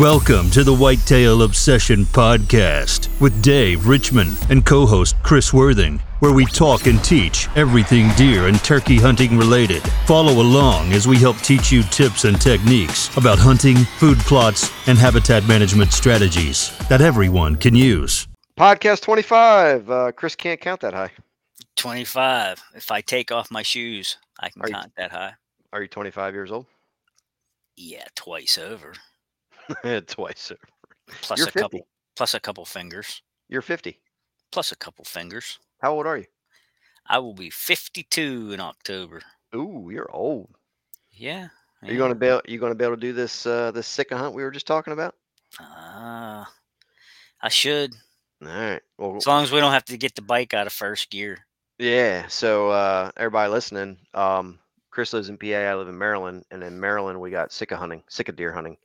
Welcome to the Whitetail Obsession Podcast with Dave Richmond and co host Chris Worthing, where we talk and teach everything deer and turkey hunting related. Follow along as we help teach you tips and techniques about hunting, food plots, and habitat management strategies that everyone can use. Podcast 25. Uh, Chris can't count that high. 25. If I take off my shoes, I can Are you- count that high. Are you 25 years old? Yeah, twice over. Twice. Plus You're a 50. couple plus a couple fingers. You're 50. Plus a couple fingers. How old are you? I will be 52 in October. Ooh, you're old. Yeah. Are you gonna be able, you gonna be able to do this uh, this Sika hunt we were just talking about? Ah, I should. All right. Well, As long as we don't have to get the bike out of first gear. yeah. So uh, everybody listening, um, Chris lives in PA. I live in Maryland, and in Maryland we got Sika hunting, Sika deer hunting,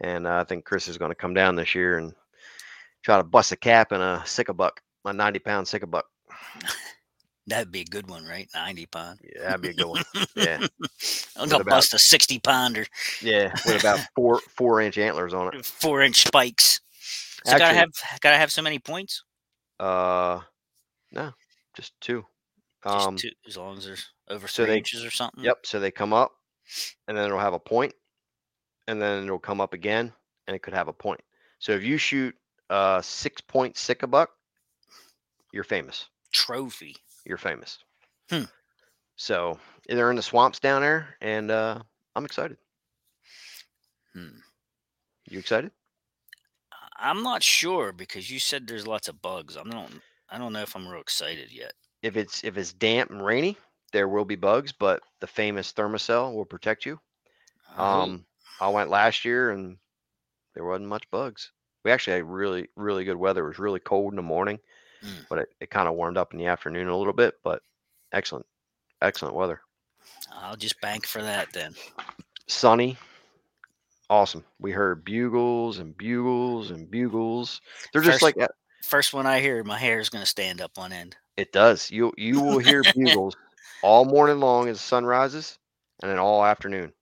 and uh, I think Chris is going to come down this year and try to bust a cap in a buck, a 90 pound buck. That'd be a good one, right? 90 pound. Yeah, that'd be a good one. Yeah. I'm gonna bust a 60 pounder, Yeah, with about four four inch antlers on it. four inch spikes. So gotta have gotta have so many points. Uh, no, just two. Just Um, two, as long as there's over so three they- inches or something. yep. So they come up, and then it'll have a point, and then it'll come up again, and it could have a point. So if you shoot a six point buck, you're famous. Trophy. You're famous. Hmm. So they're in the swamps down there, and uh, I'm excited. Hmm. You excited? I'm not sure because you said there's lots of bugs. I don't I don't know if I'm real excited yet. If it's if it's damp and rainy, there will be bugs, but the famous Thermacell will protect you. Um, I went last year and there wasn't much bugs. We actually had really, really good weather. It was really cold in the morning, Mm. but it, it kind of warmed up in the afternoon a little bit. But excellent, excellent weather. I'll just bank for that then. Sunny, awesome. We heard bugles and bugles and bugles. They're just First- like uh, First one I hear, my hair is gonna stand up on end. it does. You you will hear bugles all morning long as the sun rises, and then all afternoon.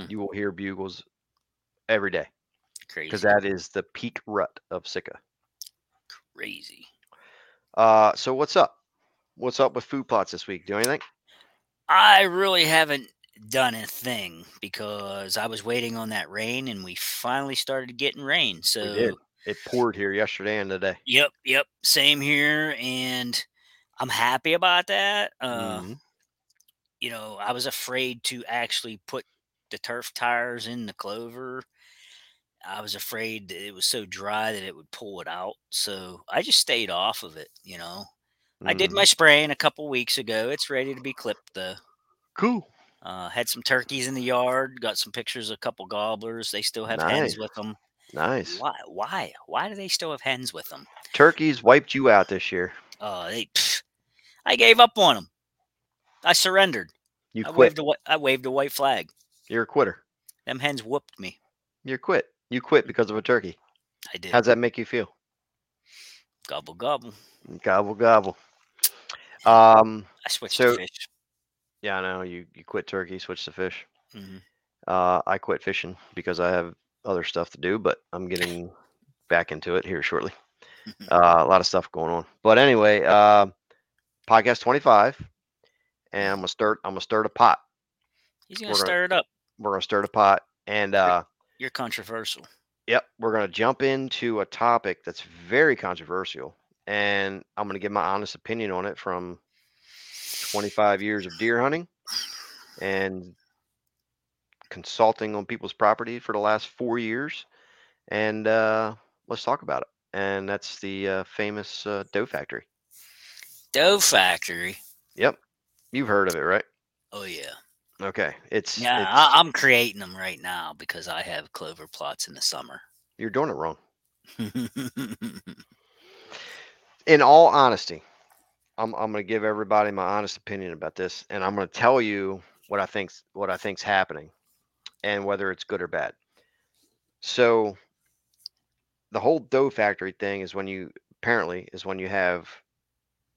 Mm. You will hear bugles every day Crazy. because that is the peak rut of Sika. crazy. Uh, so what's up? What's up with food plots this week? Do anything? I really haven't done a thing because I was waiting on that rain and we finally started getting rain. So. It poured here yesterday and today. Yep, yep, same here, and I'm happy about that. Uh, Mhm. You know, I was afraid to actually put the turf tires in the clover. I was afraid that it was so dry that it would pull it out, so I just stayed off of it. You know, I did Mhm. my spraying a couple weeks ago. It's ready to be clipped though. cool. Uh, had some turkeys in the yard. Got some pictures of a couple gobblers. They still have hens with them. Nice. Why? Why? Why do they still have hens with them? Turkeys wiped you out this year. Uh, they, pfft, I gave up on them. I surrendered. You I quit. waved a I waved a white flag. You're a quitter. Them hens whooped me. You're quit. You quit because of a turkey. I did. How's that make you feel? gobble gobble. Gobble gobble. Um. I switched So- to fish. Yeah, I know. You you quit turkey, switch to fish. hmm Uh, I quit fishing because I have other stuff to do, but I'm getting back into it here shortly. Uh, a lot of stuff going on. But anyway, uh, podcast 25, and I'm gonna start. I'm gonna stir the pot. He's gonna we're gonna- stir it up. We're gonna stir the pot, and uh, You're controversial. Yep, we're going to jump into a topic that's very controversial, and I'm going to give my honest opinion on it from 25 years of deer hunting and consulting on people's property for the last four years. And uh, let's talk about it. And that's the uh, famous uh, doe factory. Doe factory. Yep, you've heard of it, right? Oh yeah. Okay, it's, Yeah, it's I, I'm creating them right now because I have clover plots in the summer. you're doing it wrong. in all honesty, I'm I'm gonna give everybody my honest opinion about this, and I'm gonna tell you what I think's what I think's happening, and whether it's good or bad. So, the whole doe factory thing is when you apparently is when you have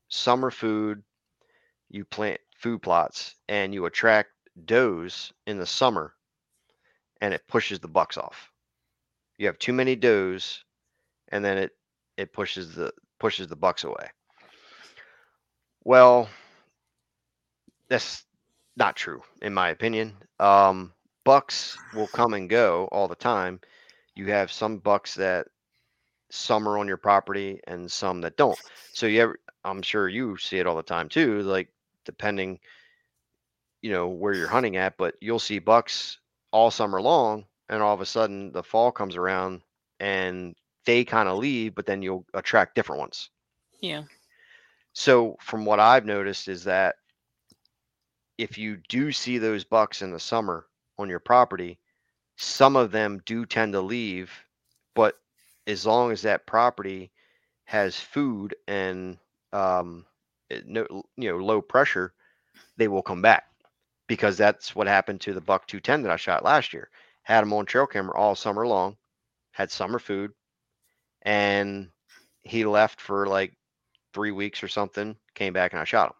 summer food, you plant food plots, and you attract does in the summer, and it pushes the bucks off. You have too many does, and then it it pushes the pushes the bucks away. Well, that's not true in my opinion. Um, bucks will come and go all the time. You have some bucks that are on your property and some that don't. So you ever, I'm sure you see it all the time too. Like depending, you know, where you're hunting at, but you'll see bucks all summer long, and all of a sudden the fall comes around and they kind of leave, but then you'll attract different ones. Yeah. So from what I've noticed is that if you do see those bucks in the summer on your property, some of them do tend to leave, but as long as that property has food and um, no, you know, low pressure, they will come back because that's what happened to the buck 210 that I shot last year. Had him on trail camera all summer long, had summer food, and he left for like three weeks or something. Came back and I shot him.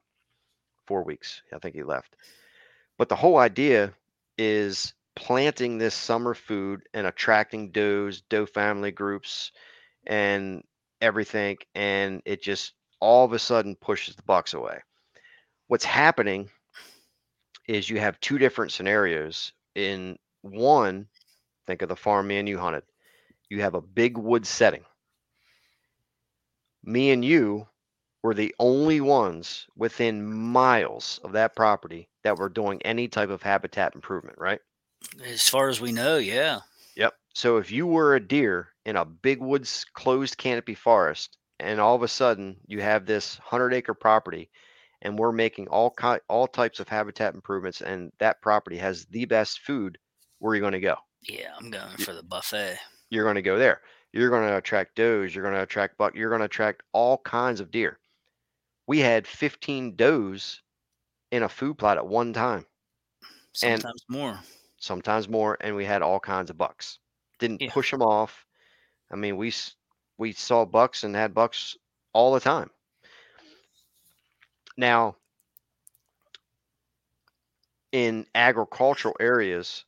Four weeks, I think he left. But the whole idea is planting this summer food and attracting does, doe family groups, and everything, and it just all of a sudden pushes the bucks away. What's happening is you have two different scenarios. In one, think of the farm me and you hunted. You have a big wood setting. Me and you were the only ones within miles of that property that were doing any type of habitat improvement, right? As far as we know, yeah. Yep. So if you were a deer in a big woods closed canopy forest, and all of a sudden you have this hundred acre property, and we're making all ki- all types of habitat improvements, and that property has the best food, where are you going to go? Yeah, I'm going for the buffet. You're going to go there. You're going to attract does. You're going to attract buck. You're going to attract all kinds of deer. We had 15 does in a food plot at one time, And- Sometimes more. sometimes more, and we had all kinds of bucks. Didn't Yeah. push them off. I mean, we we saw bucks and had bucks all the time. Now, in agricultural areas,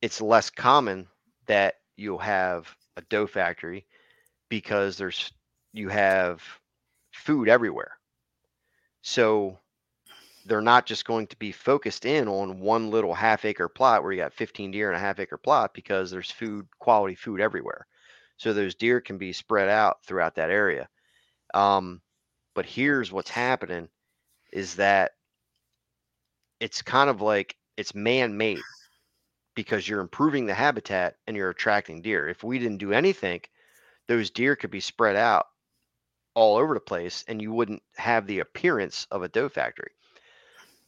it's less common that you'll have a doe factory because there's you have food everywhere. So they're not just going to be focused in on one little half acre plot where you got 15 deer in a half acre plot because there's food, quality food everywhere. So those deer can be spread out throughout that area. Um, but here's what's happening is that it's kind of like it's man made because you're improving the habitat and you're attracting deer. If we didn't do anything, those deer could be spread out all over the place and you wouldn't have the appearance of a doe factory.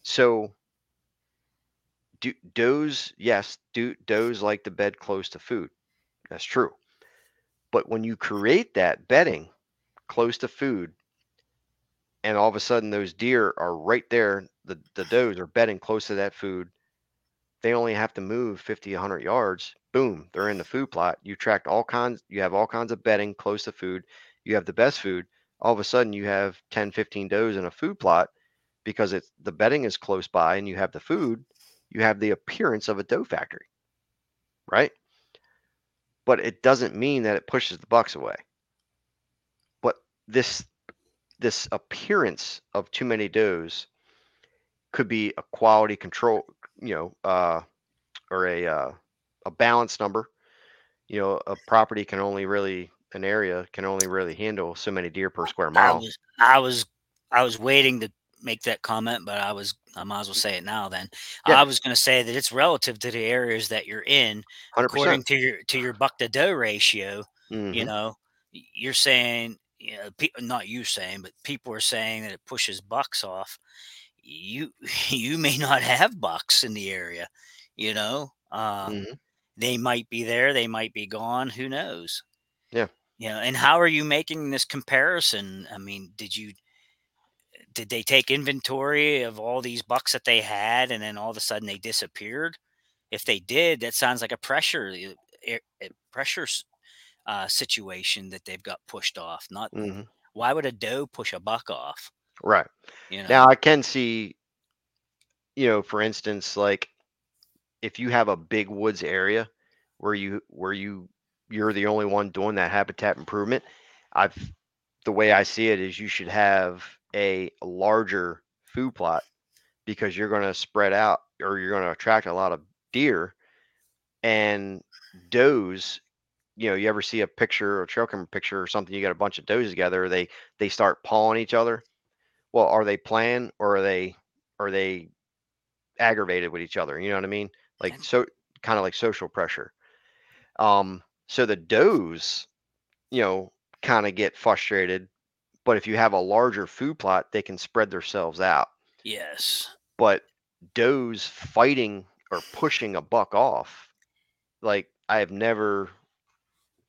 So do does yes, do does like to bed close to food. That's true. But when you create that bedding close to food and all of a sudden those deer are right there, the, the does are bedding close to that food. They only have to move 50, 100 yards. Boom, they're in the food plot. You track all kinds, you have all kinds of bedding close to food. You have the best food. All of a sudden you have 10, 15 does in a food plot because it's the bedding is close by and you have the food, you have the appearance of a doe factory, right? But it doesn't mean that it pushes the bucks away. But this this appearance of too many does could be a quality control, you know, uh, or a uh, a balance number. You know, a property can only really an area can only really handle so many deer per square I mile. was I was I was waiting to make that comment, but I was I might as well say it now then. Yeah. I was gonna say that it's relative to the areas that you're in, Hundred according to your to your buck to doe ratio. You Mhm. know, you're saying, you know, pe- not you saying, but people are saying that it pushes bucks off. You you may not have bucks in the area. You know, uh, Mhm. they might be there, they might be gone. Who knows? Yeah. You know, and how are you making this comparison? I mean, did you did they take inventory of all these bucks that they had and then all of a sudden they disappeared? If they did, that sounds like a pressure a- a pressure uh, situation that they've got pushed off. Not Mhm. why would a doe push a buck off? Right. You know, Now I can see, you know, for instance, like if you have a big woods area where you where you you're the only one doing that habitat improvement. I've the way I see it is you should have a larger food plot because you're going to spread out or you're going to attract a lot of deer and does you know you ever see a picture a trail camera picture or something you got a bunch of does together they they start pawing each other? Well are they playing or are they are they aggravated with each other you know what i mean? Like so kind of like social pressure. Um so the does you know kind of get frustrated but if you have a larger food plot they can spread themselves out. Yes. but does fighting or pushing a buck off like i have never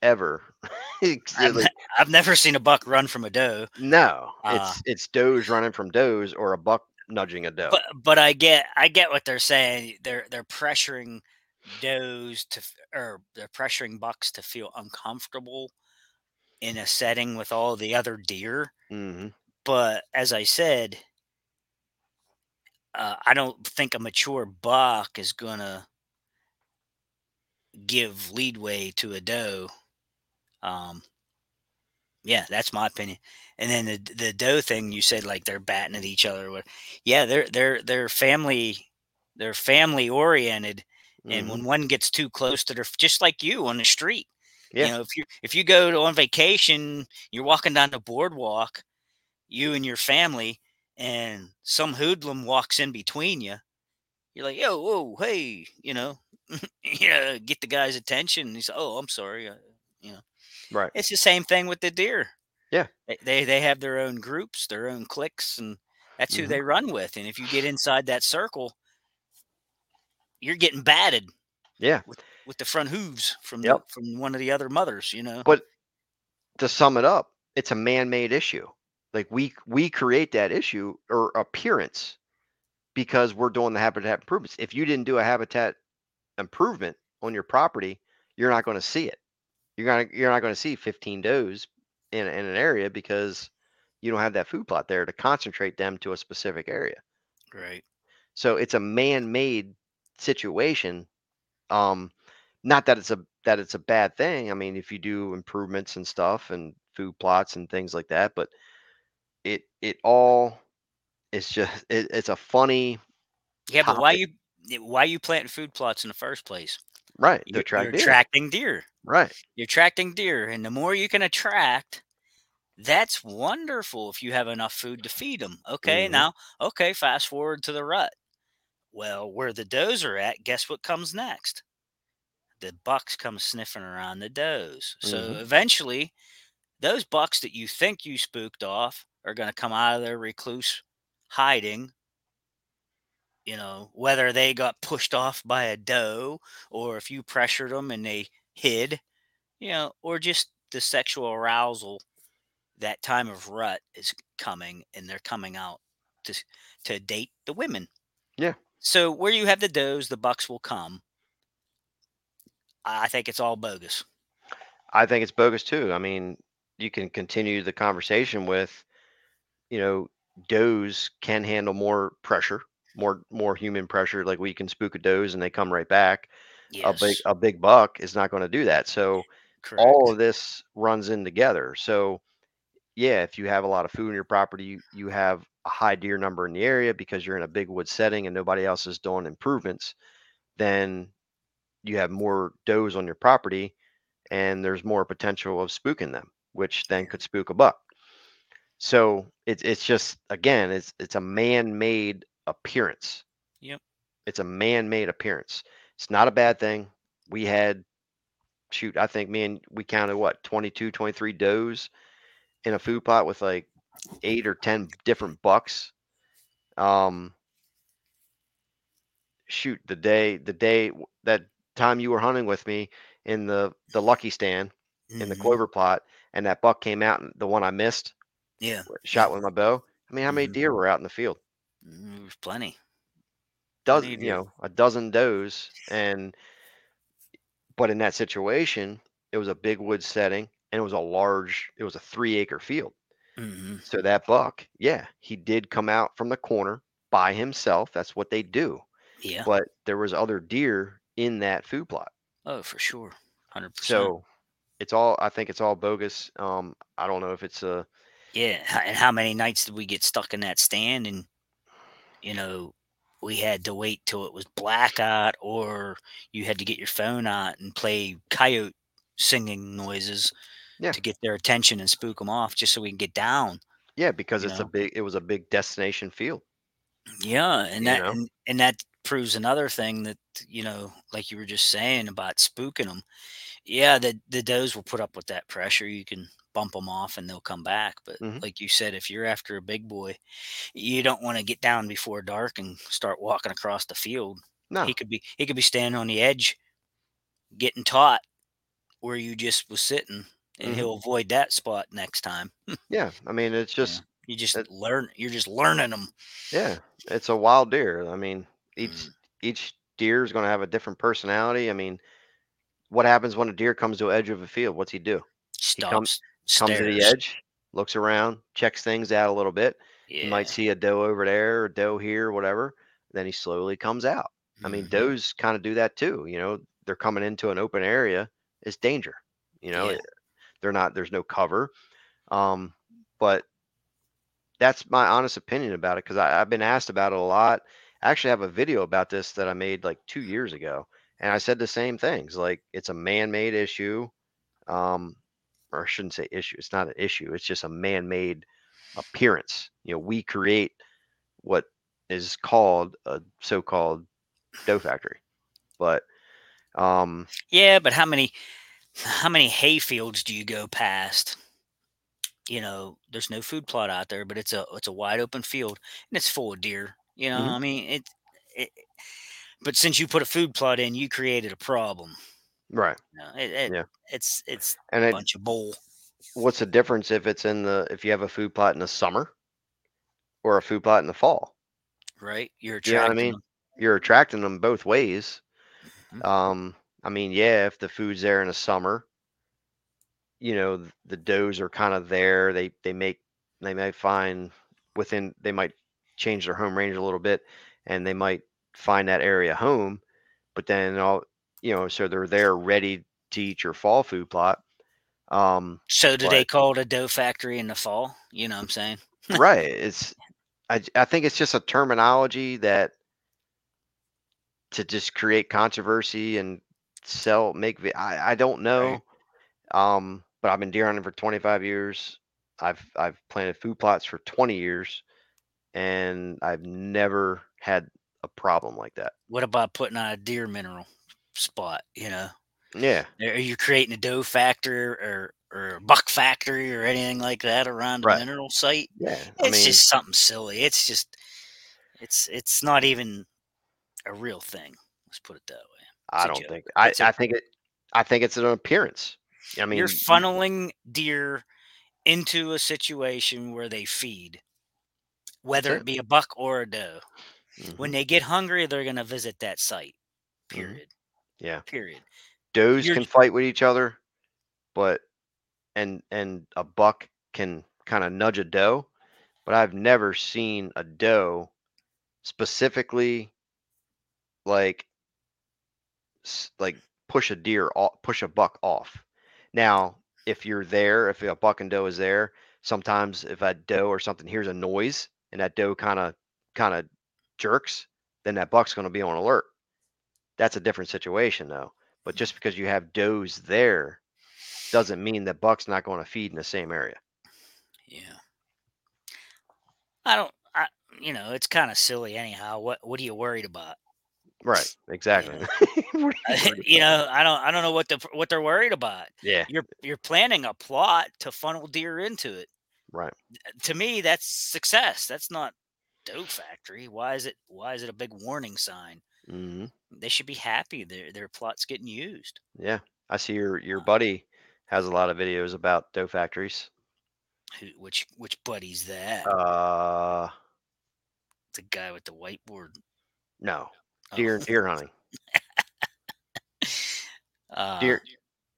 ever I've, like, I've never seen a buck run from a doe, no Uh, it's it's does running from does or a buck nudging a doe but but I get I get what they're saying. They're they're pressuring does to or they're pressuring bucks to feel uncomfortable in a setting with all the other deer. hmm But as I said, uh, I don't think a mature buck is gonna give leadway to a doe. Um, yeah, that's my opinion. And then the the doe thing you said, like they're batting at each other. Yeah, they're they're they're family, they're family oriented. And mhm, when one gets too close to their, just like you on the street, Yeah. you know, if you if you go to, on vacation, you're walking down the boardwalk, you and your family, and some hoodlum walks in between you, you're like, yo, whoa, hey, you know, yeah, get the guy's attention. He's, oh, I'm sorry, uh, you know. Right It's the same thing with the deer. Yeah. They they, have their own groups, their own cliques, and that's who Mhm. they run with. And if you get inside that circle, you're getting batted yeah with the front hooves from the, from one of the other mothers. You know. But to sum it up, it's a man-made issue. Like we we create that issue or appearance because we're doing the habitat improvements. If you didn't do a habitat improvement on your property, you're not going to see it. You're gonna you're not going to see 15 does in in an area because you don't have that food plot there to concentrate them to a specific area. Right. So it's a man-made situation. Um, not that it's a that it's a bad thing. I mean, if you do improvements and stuff and food plots and things like that, but it it all it's just it, it's a funny Yeah, but why you why you planting food plots in the first place? Right You're, attract you're deer. attracting deer. right. You're attracting deer, and the more you can attract, that's wonderful. If you have enough food to feed them. Okay, Mhm. now okay, fast forward to the rut. Well, where the does are at, guess what comes next? The bucks come sniffing around the does. So Mhm. eventually, those bucks that you think you spooked off are going to come out of their recluse hiding. You know, whether they got pushed off by a doe or if you pressured them and they hid, you know, or just the sexual arousal that time of rut is coming and they're coming out to to date the women. Yeah. So where you have the does, the bucks will come. I think it's all bogus. I think it's bogus too. I mean, you can continue the conversation with, you know, does can handle more pressure, more more human pressure. Like we can spook a does and they come right back. Yes. A big a big buck is not going to do that. So correct. all of this runs in together. So yeah, if you have a lot of food in your property, you, you have a high deer number in the area because you're in a big wood setting and nobody else is doing improvements, then you have more does on your property and there's more potential of spooking them, which then could spook a buck. So it's it's just again, it's it's a man-made appearance. Yep. It's a man-made appearance. It's not a bad thing. We had shoot, I think me and we counted what 22, 23 does in a food plot with like eight or ten different bucks. Um, shoot, the day the day that time you were hunting with me in the the lucky stand in the Mhm. clover plot, and that buck came out, and the one I missed, Yeah. shot with my bow. I mean, how many Mhm. deer were out in the field? There's plenty. Dozen, you know, a dozen does, and but in that situation, it was a big wood setting, and it was a large, it was a three acre field. hmm So that buck, yeah, he did come out from the corner by himself. That's what they do. Yeah. But there was other deer in that food plot. Oh, for sure, hundred percent. So it's all I think it's all bogus. Um, I don't know if it's a Yeah, and how many nights did we get stuck in that stand and you know we had to wait till it was blackout or you had to get your phone out and play coyote singing noises Yeah. to get their attention and spook them off just so we can get down. yeah because it's a big it was a big destination field. Yeah, and that and, and that proves another thing that you know, like you were just saying about spooking them. Yeah, the the does will put up with that pressure. You can bump them off and they'll come back. But Mhm. like you said, if you're after a big boy, you don't want to get down before dark and start walking across the field. No, He could be he could be standing on the edge, getting taught where you just was sitting, and Mhm. he'll avoid that spot next time. yeah. I mean, it's just You just That- learn. You're just learning them. yeah, it's a wild deer. I mean, each Mm. each deer is going to have a different personality. I mean, what happens when a deer comes to the edge of a field? What's he do? Stops. comes- Comes to the edge, looks around, checks things out a little bit. Yeah. You might see a doe over there, or doe here, whatever. Then he slowly comes out. I mean, Mhm. does kind of do that too. You know, they're coming into an open area. It's danger. You know, Yeah. they're not. There's no cover. Um, but that's my honest opinion about it because I've been asked about it a lot. I actually have a video about this that I made like two years ago, and I said the same things. Like it's a man-made issue, um, or I shouldn't say issue. It's not an issue. It's just a man-made appearance. You know, we create what is called a so-called doe factory, but um, Yeah, but how many how many hay fields do you go past? You know, there's no food plot out there, but it's a it's a wide open field and it's full of deer. You know, Mhm. I mean it, it. But since you put a food plot in, you created a problem. Right. It, it, Yeah. it's it's And a it, bunch of bull. what's the difference if it's in the if you have a food plot in the summer or a food plot in the fall? right? You're You know what I mean? them. You're attracting them both ways. Mhm. Um, I mean, yeah, if the food's there in the summer, you know, th- the does are kind of there. They they make they might find within they might change their home range a little bit, and they might find that area home. But then all you know, so they're there ready to eat your fall food plot. Um, So do they call it a doe factory in the fall? You know what I'm saying? right. It's I, I think it's just a terminology that to just create controversy and sell make I I don't know. Um, but I've been deer hunting for 25 years. I've I've planted food plots for 20 years, and I've never had a problem like that. What about putting on a deer mineral spot? You know, Yeah, are you creating a doe factor or or a buck factory or anything like that around a Right. mineral site? yeah. I It's mean, just something silly. It's just it's it's not even a real thing. Let's put it that way. I don't think I It's I think it I think it's an appearance. I mean, You're funneling deer into a situation where they feed, whether it. it be a buck or a doe. mhm, When they get hungry, they're going to visit that site. Mhm. Period. Yeah. Period. Does you're can fight with each other, but and and a buck can kind of nudge a doe, but I've never seen a doe specifically like like push a deer off, push a buck off. Now, if you're there, if a buck and doe is there, sometimes if a doe or something hears a noise and that doe kind of kind of jerks, then that buck's going to be on alert. That's a different situation though. But mm. just because you have does there doesn't mean that buck's not going to feed in the same area. Yeah. I don't. I you know it's kind of silly anyhow. What what are you worried about? Right. Exactly. You worried you know I don't I don't know what the what they're worried about. Yeah. You're you're planning a plot to funnel deer into it. Right. To me, that's success. That's not doe factory. Why is it why is it a big warning sign? Hmm They should be happy their their plot's getting used. Yeah. I see your your buddy has a lot of videos about doe factories. Who, which which buddy's that? Uh, the guy with the whiteboard. no, Oh, and deer hunting, uh, deer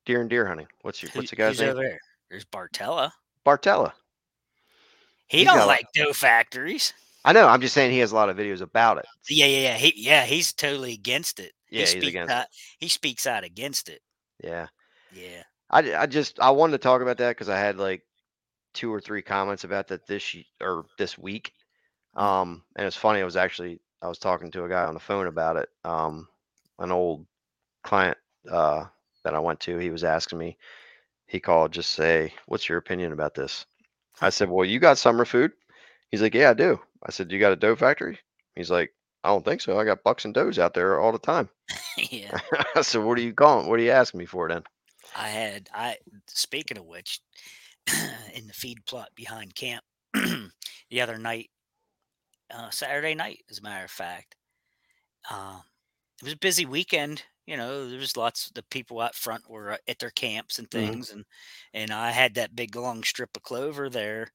deer and deer hunting. What's your what's the guy's name? there? There's Bartella. Bartella. He He's don't like doe factories. I know. I'm just saying he has a lot of videos about it. Yeah, yeah, yeah. He, yeah, he's totally against it. Yeah, he he's speaks against it. out, He speaks out against it. Yeah. Yeah. I, I just I wanted to talk about that because I had like two or three comments about that this or this week. Um, and it's funny. I was actually I was talking to a guy on the phone about it. Um, an old client uh, that I went to. He was asking me. He called just say, "What's your opinion about this?" I said, "Well, you got summer food." He's like, "Yeah, I do." I said, "You got a doe factory?" He's like, "I don't think so. I got bucks and does out there all the time." yeah. I said, "What are you calling? What are you asking me for then?" I had I speaking of which, in the feed plot behind camp the other night, uh, Saturday night, as a matter of fact. Um, it was a busy weekend. You know, there was lots of the people out front were uh, at their camps and Mhm. things, and and I had that big long strip of clover there.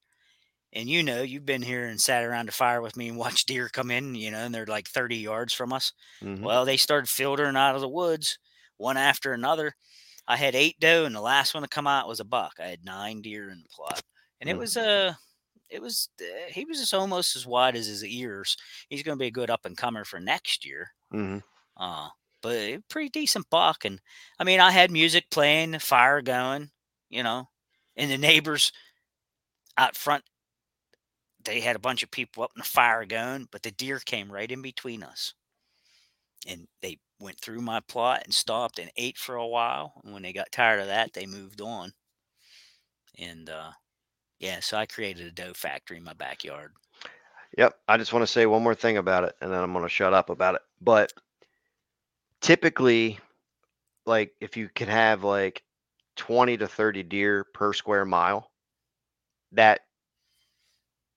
And you know, you've been here and sat around the fire with me and watched deer come in. You know, and they're like thirty yards from us. Mhm. Well, they started filtering out of the woods one after another. I had eight doe, and the last one to come out was a buck. I had nine deer in the plot, and it Mm. was uh, it was uh, he was just almost as wide as his ears. He's going to be a good up and comer for next year. Mhm. Uh, but a pretty decent buck, and I mean, I had music playing, the fire going, you know, and the neighbors out front. They had a bunch of people up in the fire going, but the deer came right in between us and they went through my plot and stopped and ate for a while. And when they got tired of that, they moved on. And uh, yeah, so I created a doe factory in my backyard. Yep. I just want to say one more thing about it, and then I'm going to shut up about it. But typically, like if you can have like 20 to 30 deer per square mile, that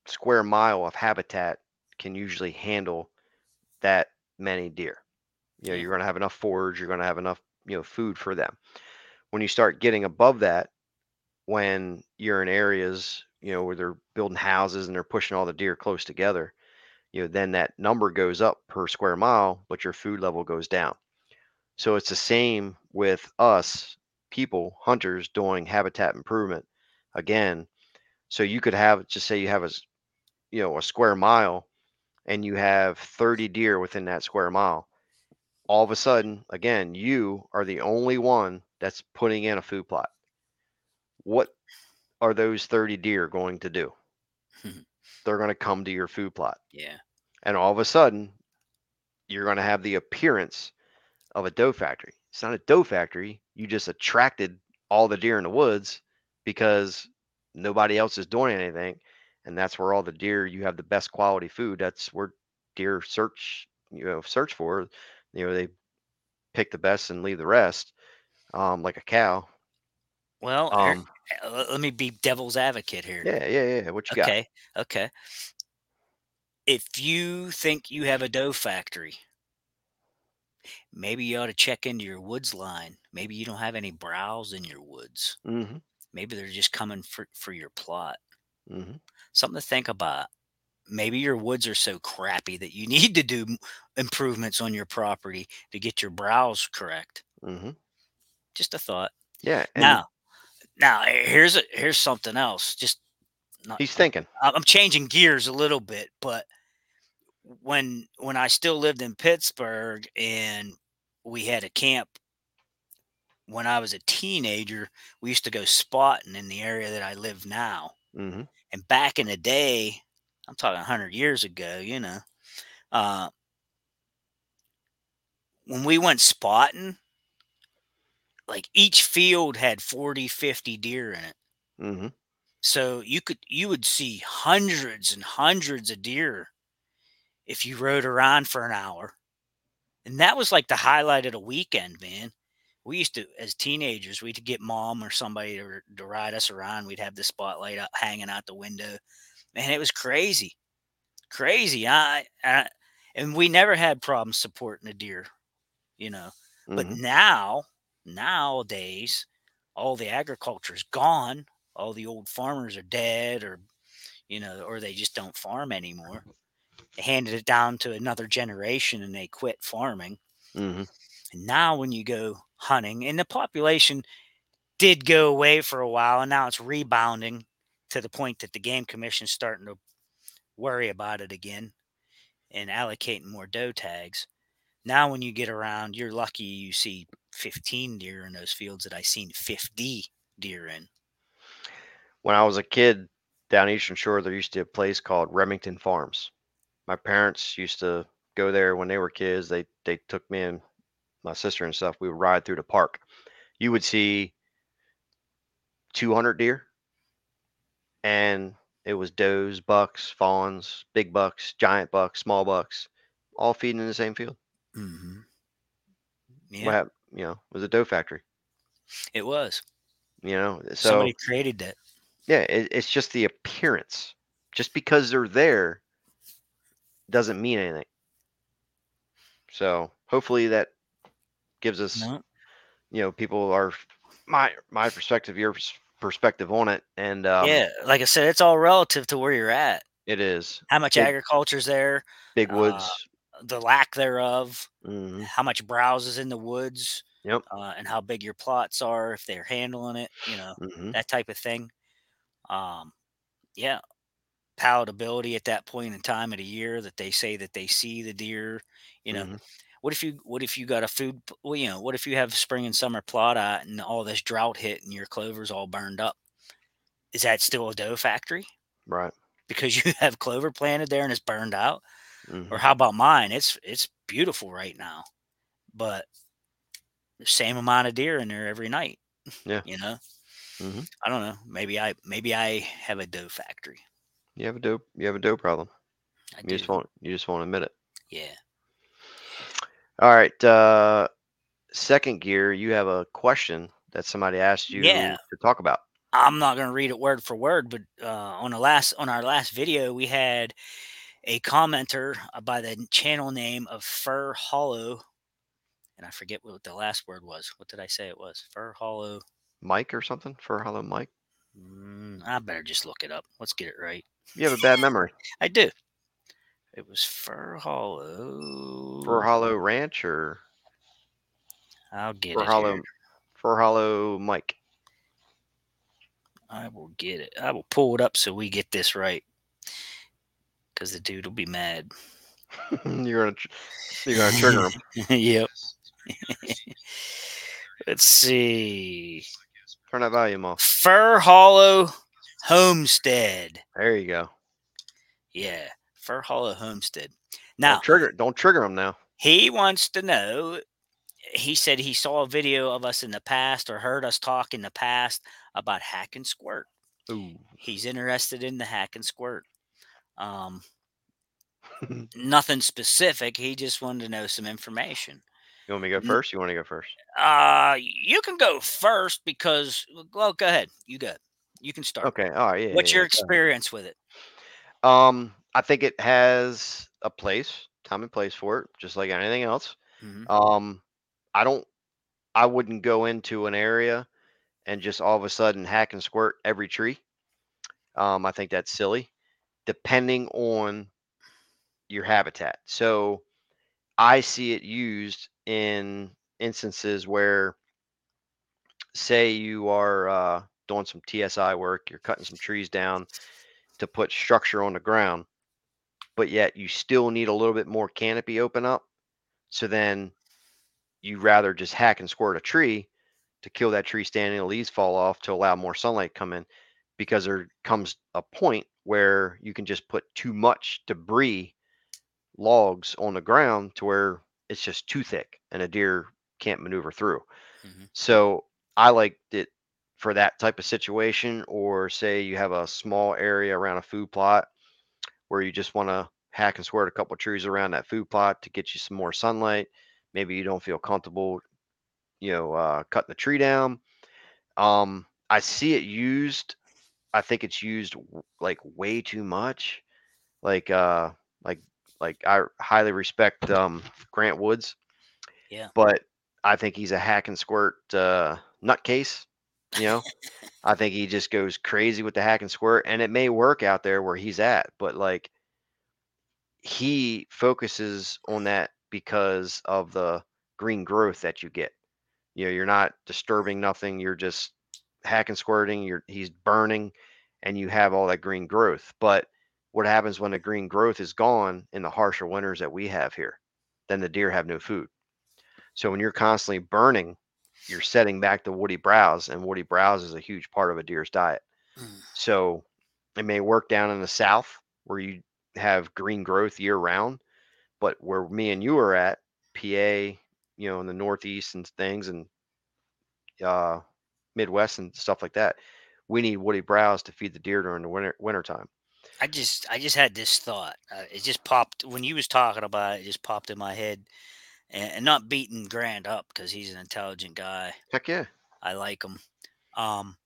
square mile of habitat can usually handle that many deer. You know, you're going to have enough forage, you're going to have enough, you know, food for them. When you start getting above that, when you're in areas, you know, where they're building houses and they're pushing all the deer close together, you know, then that number goes up per square mile, but your food level goes down. So it's the same with us people, hunters doing habitat improvement. Again, so you could have just say you have a you know a square mile and you have 30 deer within that square mile. All of a sudden, again, you are the only one that's putting in a food plot. What are those 30 deer going to do? They're going to come to your food plot. Yeah. And all of a sudden, you're going to have the appearance of a doe factory. It's not a doe factory. You just attracted all the deer in the woods because nobody else is doing anything. And that's where all the deer, you have the best quality food. That's where deer search, you know, search for. You know, they pick the best and leave the rest, um, like a cow. Well, Um, uh, let me be devil's advocate here. yeah, yeah, yeah. What you got? Okay. Okay. If you think you have a doe factory, maybe you ought to check into your woods line. Maybe you don't have any browse in your woods. Mm-hmm. Maybe they're just coming for, for your plot. Mm-hmm. Something to think about. Maybe your woods are so crappy that you need to do improvements on your property to get your browse correct. Mm-hmm. Just a thought. Yeah. Now, now here's a, here's something else. Just not he's thinking. I'm changing gears a little bit, but when when I still lived in Pittsburgh and we had a camp when I was a teenager, we used to go spotting in the area that I live now. Mm-hmm. And back in the day, I'm talking 100 years ago, you know, uh, when we went spotting, like each field had 40, 50 deer in it. Mm-hmm. So you could you would see hundreds and hundreds of deer if you rode around for an hour. And that was like the highlight of the weekend, man. We used to, as teenagers, we'd get mom or somebody to, to ride us around. We'd have the spotlight up, hanging out the window. Man, it was crazy, crazy. I, I and we never had problems supporting the deer, you know. But Mm-hmm. now, nowadays, all the agriculture's gone. All the old farmers are dead, or you know, or they just don't farm anymore. They handed it down to another generation, and they quit farming. Mm-hmm. And now, when you go hunting, and the population did go away for a while, and now it's rebounding to the point that the game commission's starting to worry about it again and allocating more doe tags. Now, when you get around, you're lucky you see 15 deer in those fields that I seen 50 deer in. When I was a kid down Eastern Shore, there used to be a place called Remington Farms. My parents used to go there when they were kids. They they took me and my sister and stuff. We would ride through the park. You would see 200 deer, and it was does, bucks, fawns, big bucks, giant bucks, small bucks, all feeding in the same field. Mm-hmm. What Yeah, hap- you know, it was a doe factory. it was. You know, so Somebody created that. yeah, it, it's just the appearance. Just because they're there doesn't mean anything. So hopefully that gives us, No, you know, people are my my perspective, your perspective on it, and um, yeah, like I said, it's all relative to where you're at. it is How much Big- agriculture's there, big uh, woods. the lack thereof, hmm how much browse is in the woods, Yep. uh, and how big your plots are, if they're handling it, you know, hmm that type of thing. Um, yeah, palatability at that point in time of the year that they say that they see the deer. You know, Mhm. What if you what if you got a food? Well, you know, what if you have spring and summer plot out and all this drought hit and your clover's all burned up? Is that still a doe factory Right. because you have clover planted there and it's burned out? hmm Or how about mine? It's it's beautiful right now, but the same amount of deer in there every night. Yeah. You know, hmm I don't know. Maybe I maybe I have a doe factory. You have a dope. You have a dope problem. I You just do. won't. You just won't admit it. Yeah. All right. Uh, second gear. You have a question that somebody asked you Yeah. to talk about. I'm not going to read it word for word, but uh, on the last on our last video, we had a commenter uh, by the channel name of Fur Hollow, and I forget what the last word was. What did I say it was? Fur Hollow. Mike or something for Hello Mike. Mm, I better just look it up. Let's get it right. You have a bad memory. I do. It was Fur Hollow. Fur Hollow Ranch or I'll get for it. Hollow here. for Hollow Mike. I will get it. I will pull it up so we get this right. Because the dude will be mad. you're gonna tr- you're gonna trigger him. yep. Let's see. Turn that volume off. Fur Hollow Homestead. There you go. Yeah, Fur Hollow Homestead. Now Now, don't trigger. Don't trigger him now. he wants to know. He said he saw a video of us in the past or heard us talk in the past about hack and squirt. Ooh. He's interested in the hack and squirt. Um, nothing specific. He just wanted to know some information. You want me to go first? You want to go first? Uh, you can go first because, well, go ahead. You go. You can start. Okay. All right. Yeah. What's yeah, your yeah, experience with it? Um, I think it has a place, time and place for it, just like anything else. Mhm. Um, I don't. I wouldn't go into an area and just all of a sudden hack and squirt every tree. Um, I think that's silly, depending on your habitat. So I see it used in instances where, say, you are uh, doing some TSI work, you're cutting some trees down to put structure on the ground, but yet you still need a little bit more canopy open up. So then you rather just hack and squirt a tree to kill that tree standing, the leaves fall off to allow more sunlight come in, because there comes a point where you can just put too much debris logs on the ground to where it's just too thick and a deer can't maneuver through. Mhm. So I liked it for that type of situation, or say you have a small area around a food plot where you just want to hack and squirt a couple of trees around that food plot to get you some more sunlight. Maybe you don't feel comfortable, you know, uh, cutting the tree down. Um, I see it used. I think it's used like way too much. Like, uh, like, like I highly respect um, Grant Woods. Yeah. But I think he's a hack and squirt uh, nutcase. You know, I think he just goes crazy with the hack and squirt, and it may work out there where he's at, but like he focuses on that because of the green growth that you get. You know, you're not disturbing nothing. You're just hacking, squirting. You're he's burning, and you have all that green growth. But what happens when the green growth is gone in the harsher winters that we have here? Then the deer have no food. So when you're constantly burning, you're setting back the woody browse, and woody browse is a huge part of a deer's diet. Mm. So it may work down in the south where you have green growth year round, but where me and you are at, PA, you know, in the northeast and things, and uh, Midwest and stuff like that, we need woody browse to feed the deer during the winter winter time. I just I just had this thought. Uh, it just popped when you was talking about it. It just popped in my head, and, and not beating Grant up because he's an intelligent guy. Heck yeah. I like him. Um,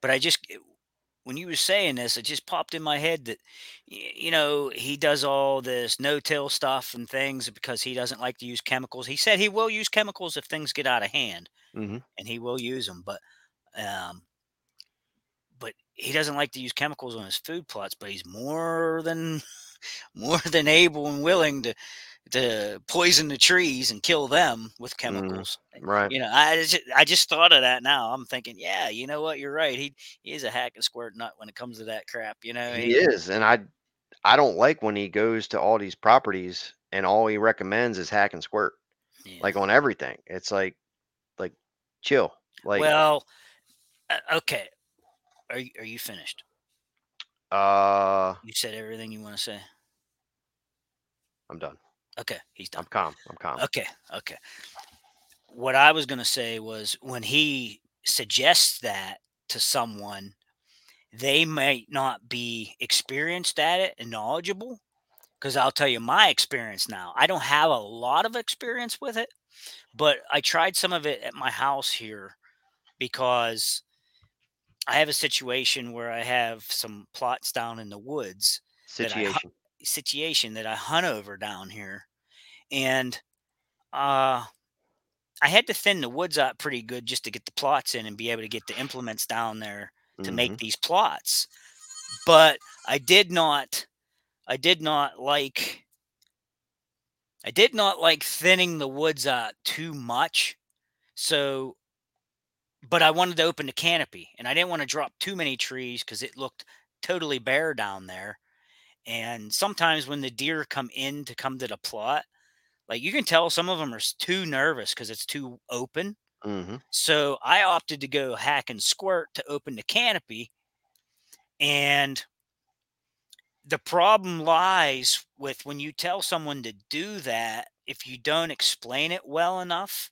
but I just when you were saying this, it just popped in my head that y- you know he does all this no-till stuff and things because he doesn't like to use chemicals. He said he will use chemicals if things get out of hand, hmm and he will use them. But um, but he doesn't like to use chemicals on his food plots. But he's more than more than able and willing to to poison the trees and kill them with chemicals. Right. You know, I just, I just thought of that now. I'm thinking, yeah, you know what? You're right. He he is a hack and squirt nut when it comes to that crap. You know, He is, and I I don't like when he goes to all these properties and all he recommends is hack and squirt, yeah. like on everything. It's like like chill. Like well, uh, okay. Are you, are you finished? uh You said everything you want to say. I'm done. Okay, he's done. I'm calm. I'm calm. Okay, okay. What I was going to say was when he suggests that to someone, they might not be experienced at it and knowledgeable. Because I'll tell you my experience now. I don't have a lot of experience with it, but I tried some of it at my house here because I have a situation where I have some plots down in the woods that I Situation. Situation that I hunt over down here, and uh, I had to thin the woods out pretty good just to get the plots in and be able to get the implements down there to make Mhm. these plots. But I did not, I did not like, I did not like thinning the woods out too much. So, but I wanted to open the canopy, and I didn't want to drop too many trees because it looked totally bare down there. And sometimes when the deer come in to come to the plot, like you can tell some of them are too nervous because it's too open. Mhm. So I opted to go hack and squirt to open the canopy. And the problem lies with when you tell someone to do that, if you don't explain it well enough,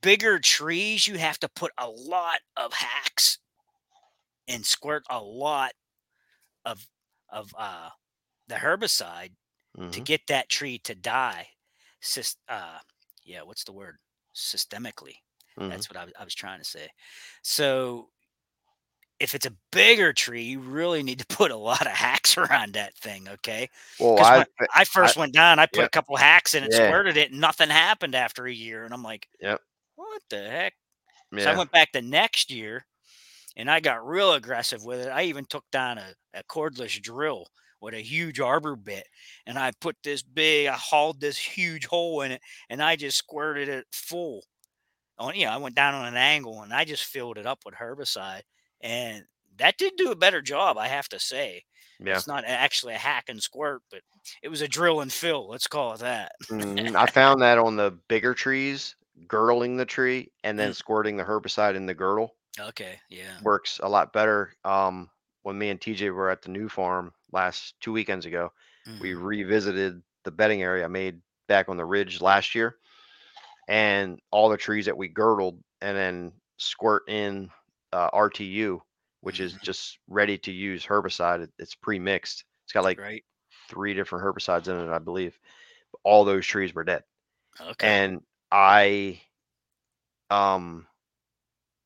bigger trees, you have to put a lot of hacks and squirt a lot of of uh the herbicide to Mhm. get that tree to die. Sys- uh, yeah, what's the word? Systemically. Mhm. That's what I, was- I was trying to say. So, if it's a bigger tree, you really need to put a lot of hacks around that thing. Okay. Well, I I first went down, I put yeah. a couple hacks in it, Yeah. squirted it, and nothing happened after a year. And I'm like, Yep. what the heck? So I went back the next year and I got real aggressive with it. I even took down a, a cordless drill with a huge arbor bit and I put this big, I hauled this huge hole in it and I just squirted it full. On, you know, I went down on an angle and I just filled it up with herbicide. And that did do a better job, I have to say. Yeah. It's not actually a hack and squirt, but it was a drill and fill. Let's call it that. Mhm. I found that on the bigger trees, girdling the tree and then Mm. squirting the herbicide in the girdle Okay. Yeah. works a lot better. Um, when me and TJ were at the new farm last two weekends ago, we Mhm. revisited the bedding area I made back on the ridge last year, and all the trees that we girdled and then squirt in uh, RTU, which is Mhm. just ready to use herbicide. It- It's pre-mixed. It's got like Right. three different herbicides in it, I believe. All those trees were dead, Okay. and I um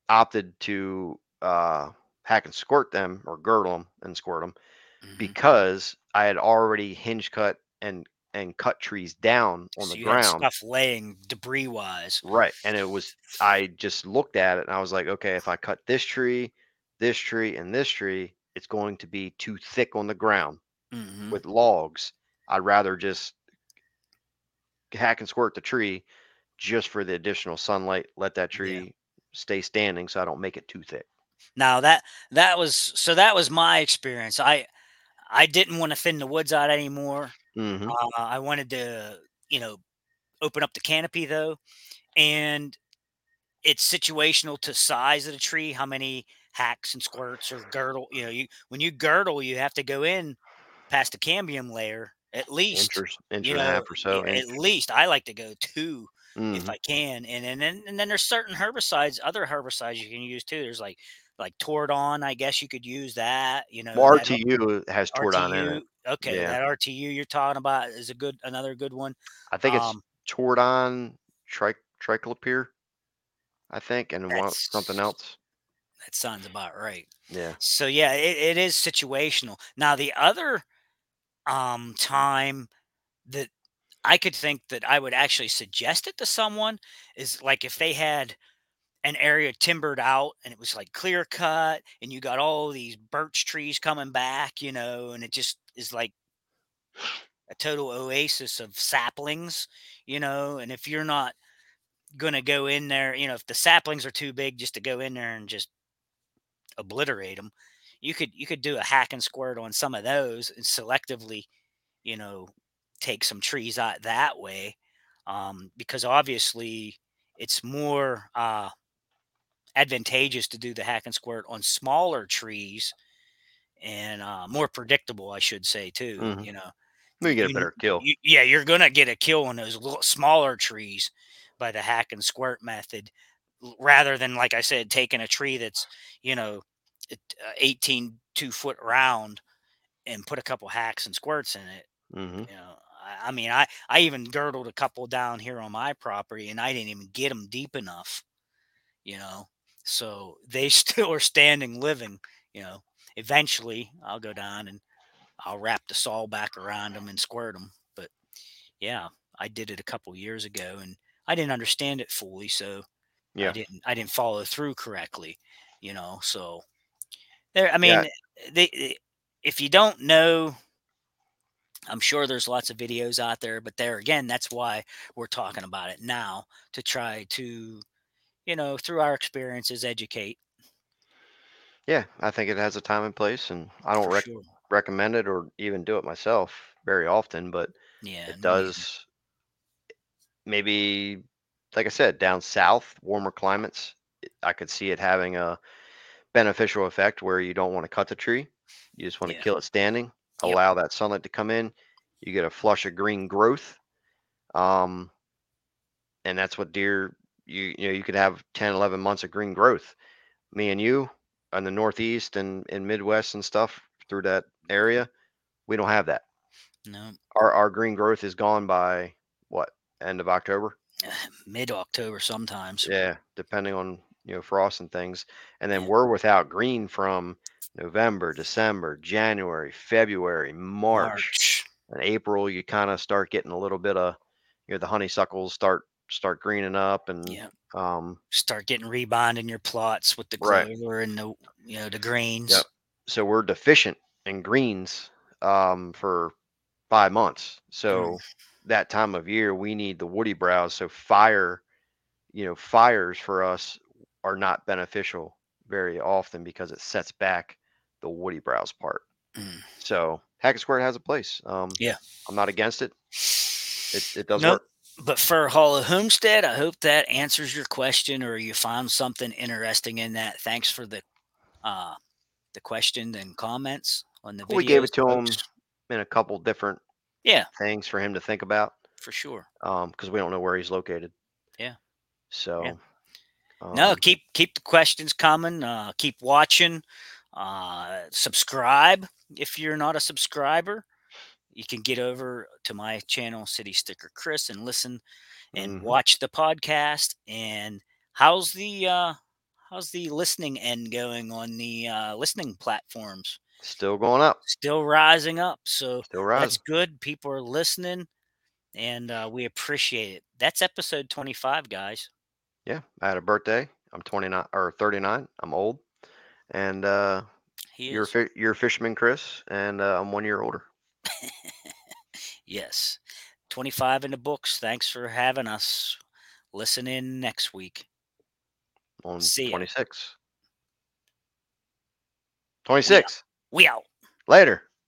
opted to uh hack and squirt them or girdle them and squirt them Mhm. because I had already hinge cut and and cut trees down on So the ground. stuff laying debris wise. Right. And it was I just looked at it and I was like, okay, if I cut this tree, this tree, and this tree, it's going to be too thick on the ground hmm with logs. I'd rather just hack and squirt the tree just for the additional sunlight, let that Yeah. Stay standing so I don't make it too thick. Now that that was so that was my experience. I I didn't want to thin the woods out anymore. hmm Uh, I wanted to, you know, open up the canopy though, and it's situational to size of the tree, how many hacks and squirts or girdle. You know, you when you girdle, you have to go in past the cambium layer at least. Inch inch You and a half or so. at least I like to go two if Mhm. I can, and and then and then there's certain herbicides, other herbicides you can use too. There's like like Tordon, I guess you could use that. You know, Well, that RTU has Tordon in it. Okay, Yeah. that RTU you're talking about is a good another good one. I think it's Um, Tordon tri- triclopyr, I think, and one, something else. That sounds about right. Yeah. So yeah, it, it is situational. Now the other um time that I could think that I would actually suggest it to someone is like if they had an area timbered out and it was like clear cut and you got all these birch trees coming back, you know, and it just is like a total oasis of saplings, you know, and if you're not going to go in there, you know, if the saplings are too big just to go in there and just obliterate them, you could you could do a hack and squirt on some of those and selectively, you know, take some trees out that way, um, because obviously it's more uh, advantageous to do the hack and squirt on smaller trees and uh, more predictable, I should say too. Mhm. You know, you get a better kill. you, yeah, you're gonna get a kill on those little smaller trees by the hack and squirt method, rather than like I said, taking a tree that's you know, uh, 18 two foot round and put a couple hacks and squirts in it. hmm You know, I, mean, I I even girdled a couple down here on my property, and I didn't even get them deep enough. You know, so they still are standing living. You know, eventually I'll go down and I'll wrap the saw back around them and squirt them. But yeah, I did it a couple years ago, and I didn't understand it fully, so Yeah. I didn't I didn't follow through correctly. You know, so there. I mean, Yeah. they, they- if you don't know I'm sure there's lots of videos out there, but there again, that's why we're talking about it now to try to, you know, through our experiences, educate. Yeah. I think it has a time and place, and I don't rec- sure. recommend it or even do it myself very often, but Yeah, it does. Maybe, like I said, down south, warmer climates, I could see it having a beneficial effect where you don't want to cut the tree. You just want to Yeah. kill it standing, Yep. allow that sunlight to come in. You get a flush of green growth. Um, and that's what deer, you, you know, you could have 10, 11 months of green growth. Me and you on the Northeast and in Midwest and stuff through that area, we don't have that. No, Our, our green growth is gone by what? End of October? mid October sometimes. Yeah, depending on you know frost and things. And then we're without green from November, December, January, February, March, and April. You kind of start getting a little bit of you know the honeysuckles start start greening up and Yeah. um Start getting rebound in your plots with the Right. clover and the you know the greens. Yep. so we're deficient in greens um for five months. So that time of year we need the woody browse. So fire, you know, fires for us are not beneficial very often because it sets back the woody browse part. Mm. So hack and squirt has a place. Um, Yeah. I'm not against it. It it does Nope. work. But for Hall of Homestead, I hope that answers your question or you found something interesting in that. Thanks for the uh the question and comments on the video. We gave it to him in a couple different Yeah, things for him to think about for sure. um because we don't know where he's located. Yeah. So no, um, keep keep the questions coming. Uh, keep watching. Uh, subscribe if you're not a subscriber. You can get over to my channel, City Sticker Chris, and listen and Mhm. watch the podcast. And how's the uh, how's the listening end going on the uh, listening platforms? still going up, Still rising up. So still that's good. People are listening, and uh, we appreciate it. That's episode 25, guys. Yeah, I had a birthday. I'm 29 or 39. I'm old, and uh, you're a fi- you're a fisherman, Chris, and uh, I'm one year older. Yes. 25 in the books. Thanks for having us. Listen in next week. On See ya. 26. 26. We out. Later.